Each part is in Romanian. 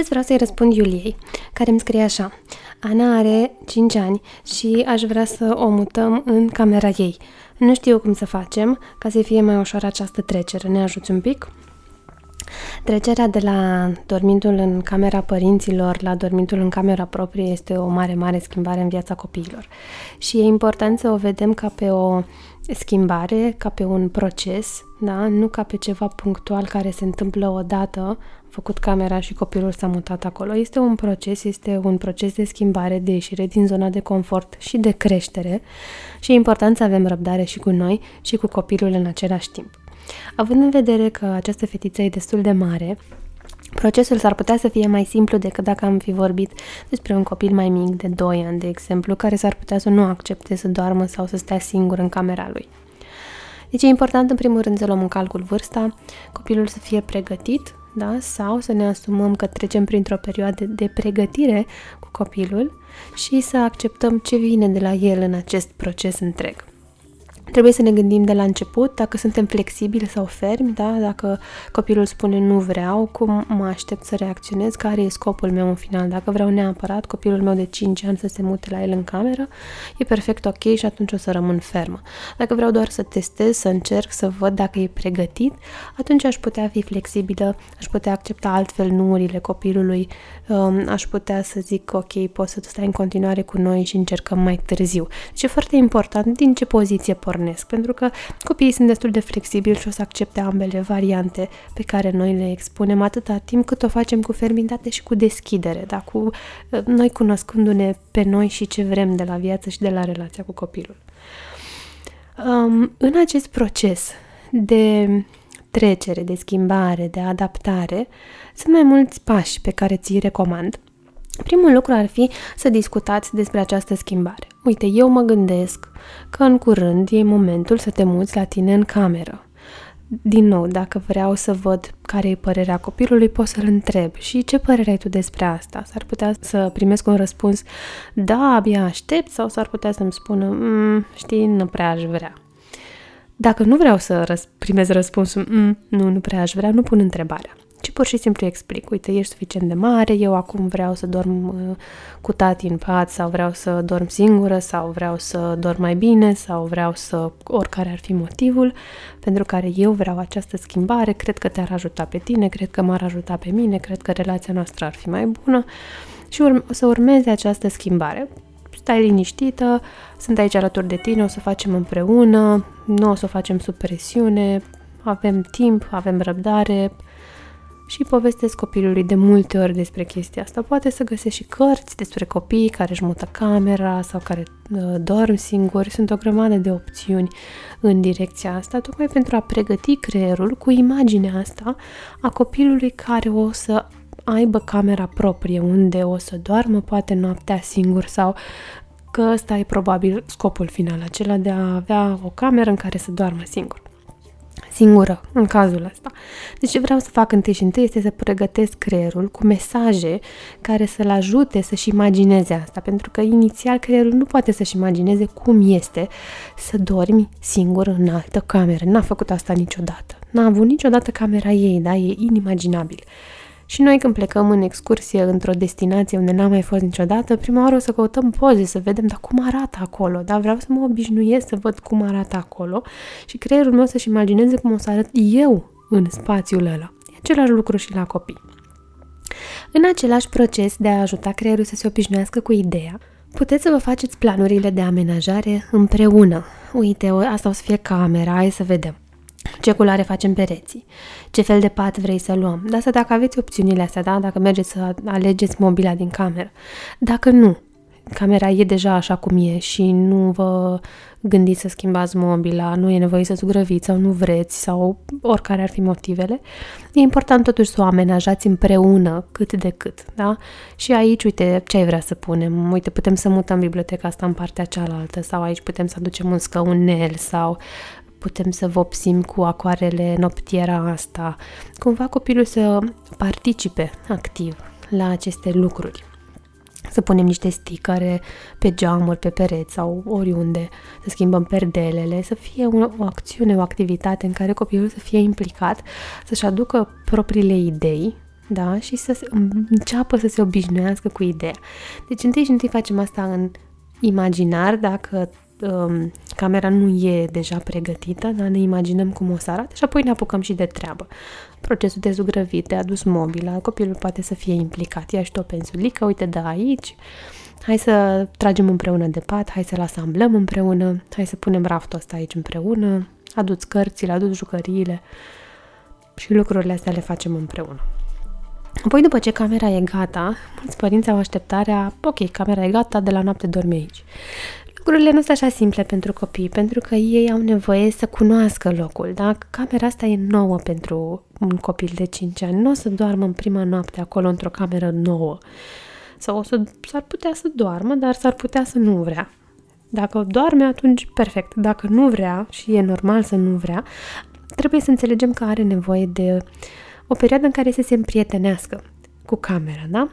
Astăzi vreau să-i răspund Iuliei, care îmi scrie așa. Ana are 5 ani și aș vrea să o mutăm în camera ei. Nu știu cum să facem ca să fie mai ușoară această trecere. Ne ajuți un pic? Trecerea de la dormitul în camera părinților la dormitul în camera proprie este o mare, mare schimbare în viața copiilor. Și e important să o vedem ca pe o schimbare, ca pe un proces, da? nu ca pe ceva punctual care se întâmplă odată, făcut camera și copilul s-a mutat acolo. Este un proces, este un proces de schimbare, de ieșire din zona de confort și de creștere și e important să avem răbdare și cu noi și cu copilul în același timp. Având în vedere că această fetiță e destul de mare, Procesul s-ar putea să fie mai simplu decât dacă am fi vorbit despre un copil mai mic, de 2 ani, de exemplu, care s-ar putea să nu accepte să doarmă sau să stea singur în camera lui. Deci e important, în primul rând, să luăm în calcul vârsta, copilul să fie pregătit, da? sau să ne asumăm că trecem printr-o perioadă de pregătire cu copilul și să acceptăm ce vine de la el în acest proces întreg. Trebuie să ne gândim de la început dacă suntem flexibili sau fermi, da? dacă copilul spune nu vreau, cum mă aștept să reacționez, care e scopul meu în final. Dacă vreau neapărat copilul meu de 5 ani să se mute la el în cameră, e perfect ok și atunci o să rămân fermă. Dacă vreau doar să testez, să încerc, să văd dacă e pregătit, atunci aș putea fi flexibilă, aș putea accepta altfel nurile copilului, um, aș putea să zic ok, poți să stai în continuare cu noi și încercăm mai târziu. Deci e foarte important din ce poziție pornim pornesc, pentru că copiii sunt destul de flexibili și o să accepte ambele variante pe care noi le expunem atâta timp cât o facem cu fermitate și cu deschidere, da? cu uh, noi cunoscându-ne pe noi și ce vrem de la viață și de la relația cu copilul. Um, în acest proces de trecere, de schimbare, de adaptare, sunt mai mulți pași pe care ți-i recomand. Primul lucru ar fi să discutați despre această schimbare. Uite, eu mă gândesc că în curând e momentul să te muți la tine în cameră. Din nou, dacă vreau să văd care e părerea copilului, pot să-l întreb. Și ce părere ai tu despre asta? S-ar putea să primesc un răspuns, da, abia aștept, sau s-ar putea să-mi spună, mm, știi, nu prea aș vrea. Dacă nu vreau să răs- primez răspunsul, mm, nu, nu prea aș vrea, nu pun întrebarea ci pur și simplu explic, uite, ești suficient de mare, eu acum vreau să dorm uh, cu tati în pat sau vreau să dorm singură sau vreau să dorm mai bine sau vreau să, oricare ar fi motivul pentru care eu vreau această schimbare, cred că te-ar ajuta pe tine, cred că m-ar ajuta pe mine, cred că relația noastră ar fi mai bună și urm- să urmeze această schimbare. Stai liniștită, sunt aici alături de tine, o să facem împreună, nu o să o facem sub presiune, avem timp, avem răbdare, și povestesc copilului de multe ori despre chestia asta. Poate să găsești și cărți despre copii care își mută camera sau care uh, dorm singuri. Sunt o grămadă de opțiuni în direcția asta, tocmai pentru a pregăti creierul cu imaginea asta a copilului care o să aibă camera proprie, unde o să doarmă poate noaptea singur sau că ăsta e probabil scopul final, acela de a avea o cameră în care să doarmă singur singură în cazul ăsta. Deci ce vreau să fac întâi și întâi este să pregătesc creierul cu mesaje care să-l ajute să-și imagineze asta, pentru că inițial creierul nu poate să-și imagineze cum este să dormi singur în altă cameră. N-a făcut asta niciodată. N-a avut niciodată camera ei, da? E inimaginabil. Și noi când plecăm în excursie într-o destinație unde n-am mai fost niciodată, prima oară o să căutăm poze, să vedem dar cum arată acolo, da? Vreau să mă obișnuiesc să văd cum arată acolo și creierul meu să-și imagineze cum o să arăt eu în spațiul ăla. E același lucru și la copii. În același proces de a ajuta creierul să se obișnuiască cu ideea, puteți să vă faceți planurile de amenajare împreună. Uite, asta o să fie camera, hai să vedem ce culoare facem pereții, ce fel de pat vrei să luăm. Dar asta dacă aveți opțiunile astea, da? dacă mergeți să alegeți mobila din cameră. Dacă nu, camera e deja așa cum e și nu vă gândiți să schimbați mobila, nu e nevoie să zugrăviți sau nu vreți sau oricare ar fi motivele, e important totuși să o amenajați împreună cât de cât, da? Și aici, uite, ce ai vrea să punem? Uite, putem să mutăm biblioteca asta în partea cealaltă sau aici putem să aducem un scăunel sau putem să vopsim cu acoarele noptiera asta. Cumva copilul să participe activ la aceste lucruri. Să punem niște sticare pe geamuri, pe pereți sau oriunde, să schimbăm perdelele, să fie o, o acțiune, o activitate în care copilul să fie implicat, să-și aducă propriile idei, da, și să se, înceapă să se obișnuiască cu ideea. Deci întâi și întâi facem asta în imaginar, dacă um, camera nu e deja pregătită, dar ne imaginăm cum o să arate și apoi ne apucăm și de treabă. Procesul de zugrăvit, de adus mobila, copilul poate să fie implicat. Ia și o pensulică, uite de aici, hai să tragem împreună de pat, hai să-l asamblăm împreună, hai să punem raftul ăsta aici împreună, aduți cărțile, aduți jucăriile și lucrurile astea le facem împreună. Apoi, după ce camera e gata, mulți părinți au așteptarea, ok, camera e gata, de la noapte dormi aici. Lucrurile nu sunt așa simple pentru copii, pentru că ei au nevoie să cunoască locul, da? Camera asta e nouă pentru un copil de 5 ani. Nu o să doarmă în prima noapte acolo într-o cameră nouă. Sau o să, s-ar putea să doarmă, dar s-ar putea să nu vrea. Dacă doarme, atunci perfect. Dacă nu vrea, și e normal să nu vrea, trebuie să înțelegem că are nevoie de o perioadă în care să se împrietenească cu camera, da?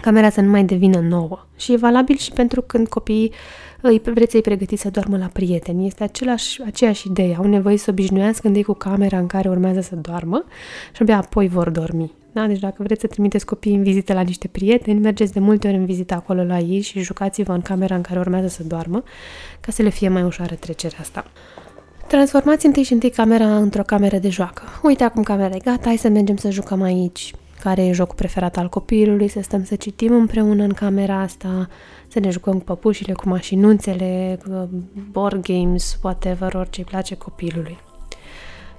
Camera să nu mai devină nouă. Și e valabil și pentru când copiii îi vreți să-i pregătiți să doarmă la prieteni. Este același, aceeași idee. Au nevoie să obișnuiască întâi cu camera în care urmează să doarmă și abia apoi vor dormi. Da? Deci dacă vreți să trimiteți copiii în vizită la niște prieteni, mergeți de multe ori în vizită acolo la ei și jucați-vă în camera în care urmează să doarmă, ca să le fie mai ușoară trecerea asta. Transformați întâi și întâi camera într-o cameră de joacă. Uite acum camera e gata, hai să mergem să jucăm aici. Care e jocul preferat al copilului, să stăm să citim împreună în camera asta, să ne jucăm cu păpușile, cu mașinuțele, cu board games, whatever, orice îi place copilului.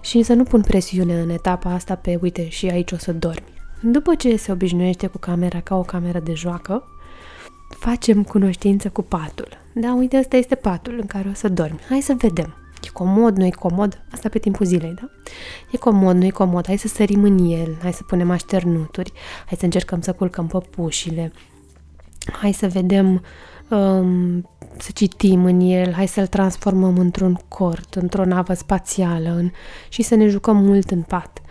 Și să nu pun presiune în etapa asta pe, uite, și aici o să dormi. După ce se obișnuiește cu camera ca o cameră de joacă, facem cunoștință cu patul. Da, uite, ăsta este patul în care o să dormi. Hai să vedem. E comod, nu e comod? Asta pe timpul zilei, da? E comod, nu e comod? Hai să sărim în el, hai să punem așternuturi, hai să încercăm să culcăm păpușile, hai să vedem, um, să citim în el, hai să-l transformăm într-un cort, într-o navă spațială în, și să ne jucăm mult în pat.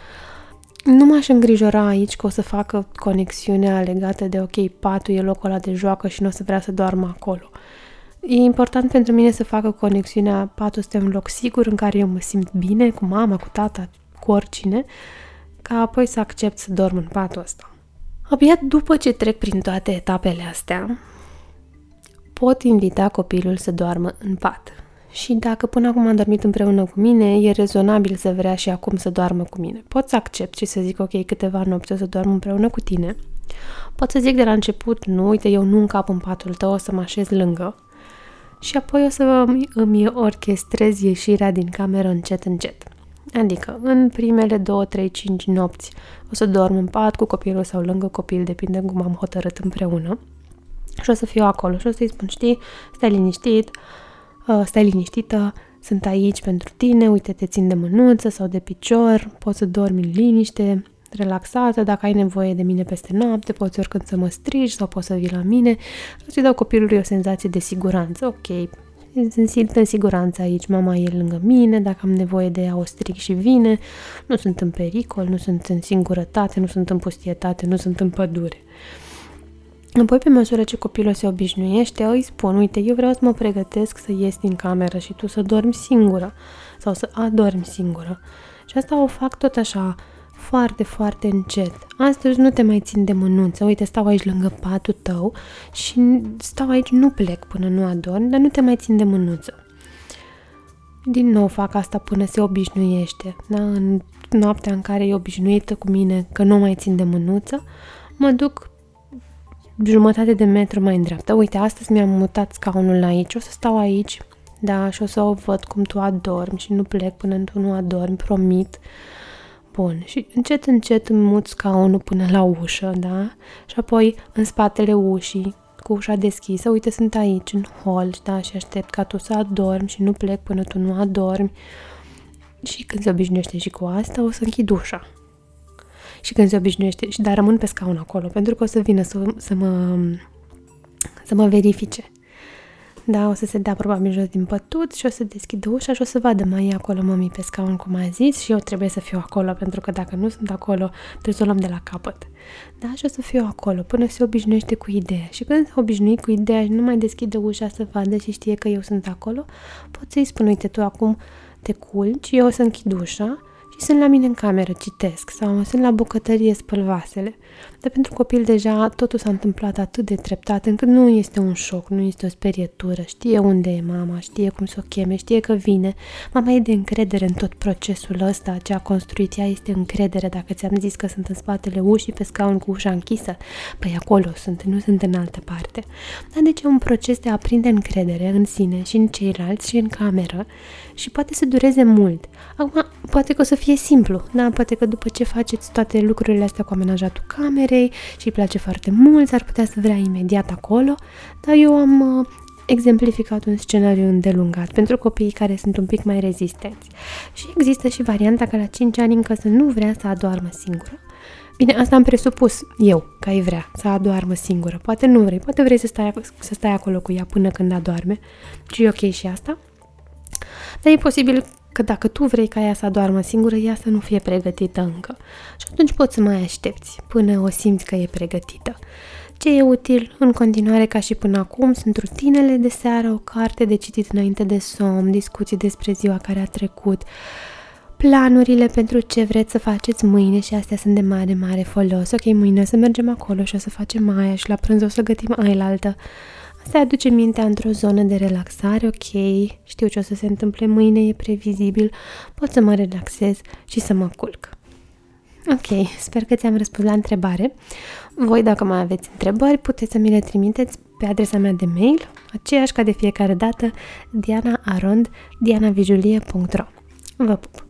Nu m-aș îngrijora aici că o să facă conexiunea legată de, ok, patul e locul ăla de joacă și nu o să vrea să doarmă acolo. E important pentru mine să facă conexiunea patul este un loc sigur în care eu mă simt bine cu mama, cu tata, cu oricine, ca apoi să accept să dorm în patul ăsta. Abia după ce trec prin toate etapele astea, pot invita copilul să doarmă în pat. Și dacă până acum a dormit împreună cu mine, e rezonabil să vrea și acum să doarmă cu mine. Pot să accept și să zic, ok, câteva nopți o să dorm împreună cu tine. Pot să zic de la început, nu, uite, eu nu încap în patul tău, o să mă așez lângă. Și apoi o să îmi orchestrez ieșirea din cameră încet, încet. Adică, în primele 2, 3, 5 nopți o să dorm în pat cu copilul sau lângă copil, depinde cum am hotărât împreună. Și o să fiu acolo și o să-i spun, știi, stai liniștit, uh, stai liniștită, sunt aici pentru tine, uite, te țin de mânuță sau de picior, poți să dormi în liniște, relaxată, dacă ai nevoie de mine peste noapte, poți oricând să mă strigi sau poți să vii la mine. Să-i dau copilului o senzație de siguranță, ok, simt în siguranță aici, mama e lângă mine, dacă am nevoie de ea o strig și vine, nu sunt în pericol, nu sunt în singurătate, nu sunt în pustietate, nu sunt în pădure. Apoi, pe măsură ce copilul se obișnuiește, îi spun, uite, eu vreau să mă pregătesc să ies din cameră și tu să dormi singură sau să adormi singură. Și asta o fac tot așa, foarte, foarte încet. Astăzi nu te mai țin de mânuță, uite, stau aici lângă patul tău și stau aici, nu plec până nu adorm, dar nu te mai țin de mânuță. Din nou fac asta până se obișnuiește, da? În noaptea în care e obișnuită cu mine că nu mai țin de mânuță, mă duc jumătate de metru mai în dreapta. Uite, astăzi mi-am mutat scaunul aici, o să stau aici, da, și o să o văd cum tu adormi și nu plec până tu nu adormi, promit. Bun, și încet, încet îmi mut scaunul până la ușă, da? Și apoi în spatele ușii, cu ușa deschisă, uite, sunt aici, în hol, da? Și aștept ca tu să adormi și nu plec până tu nu adormi. Și când se obișnuiește și cu asta, o să închid ușa. Și când se obișnuiește, și dar rămân pe scaun acolo, pentru că o să vină să, să mă să mă verifice. Da, o să se dea probabil jos din pătut și o să deschidă ușa și o să vadă mai e acolo mămii pe scaun, cum a zis, și eu trebuie să fiu acolo, pentru că dacă nu sunt acolo, trebuie să o luăm de la capăt. Da, și o să fiu acolo până se obișnuiește cu ideea. Și când se obișnuit cu ideea și nu mai deschide ușa să vadă și știe că eu sunt acolo, pot să-i spun, uite, tu acum te culci, eu o să închid ușa și și sunt la mine în cameră, citesc sau sunt la bucătărie, spăl vasele. Dar pentru copil deja totul s-a întâmplat atât de treptat încât nu este un șoc, nu este o sperietură. Știe unde e mama, știe cum să o cheme, știe că vine. Mama e de încredere în tot procesul ăsta, ce a construit ea este încredere. Dacă ți-am zis că sunt în spatele ușii pe scaun cu ușa închisă, păi acolo sunt, nu sunt în altă parte. Dar deci e un proces de a prinde încredere în sine și în ceilalți și în cameră și poate să dureze mult. Acum, poate că o să fie simplu, da? Poate că după ce faceți toate lucrurile astea cu amenajatul camerei și îi place foarte mult, ar putea să vrea imediat acolo, dar eu am uh, exemplificat un scenariu îndelungat pentru copiii care sunt un pic mai rezistenți. Și există și varianta că la 5 ani încă să nu vrea să adoarmă singură. Bine, asta am presupus eu, că ai vrea să adoarmă singură. Poate nu vrei, poate vrei să stai, să stai acolo cu ea până când adoarme. Și e ok și asta. Dar e posibil că dacă tu vrei ca ea să adoarmă singură, ea să nu fie pregătită încă. Și atunci poți să mai aștepți până o simți că e pregătită. Ce e util în continuare ca și până acum sunt rutinele de seară, o carte de citit înainte de somn, discuții despre ziua care a trecut, planurile pentru ce vreți să faceți mâine și astea sunt de mare, mare folos. Ok, mâine o să mergem acolo și o să facem aia și la prânz o să gătim aia altă se aduce mintea într-o zonă de relaxare, ok, știu ce o să se întâmple mâine, e previzibil, pot să mă relaxez și să mă culc. Ok, sper că ți-am răspuns la întrebare. Voi, dacă mai aveți întrebări, puteți să mi le trimiteți pe adresa mea de mail, aceeași ca de fiecare dată, dianaarond, dianavijulie.ro Vă pup!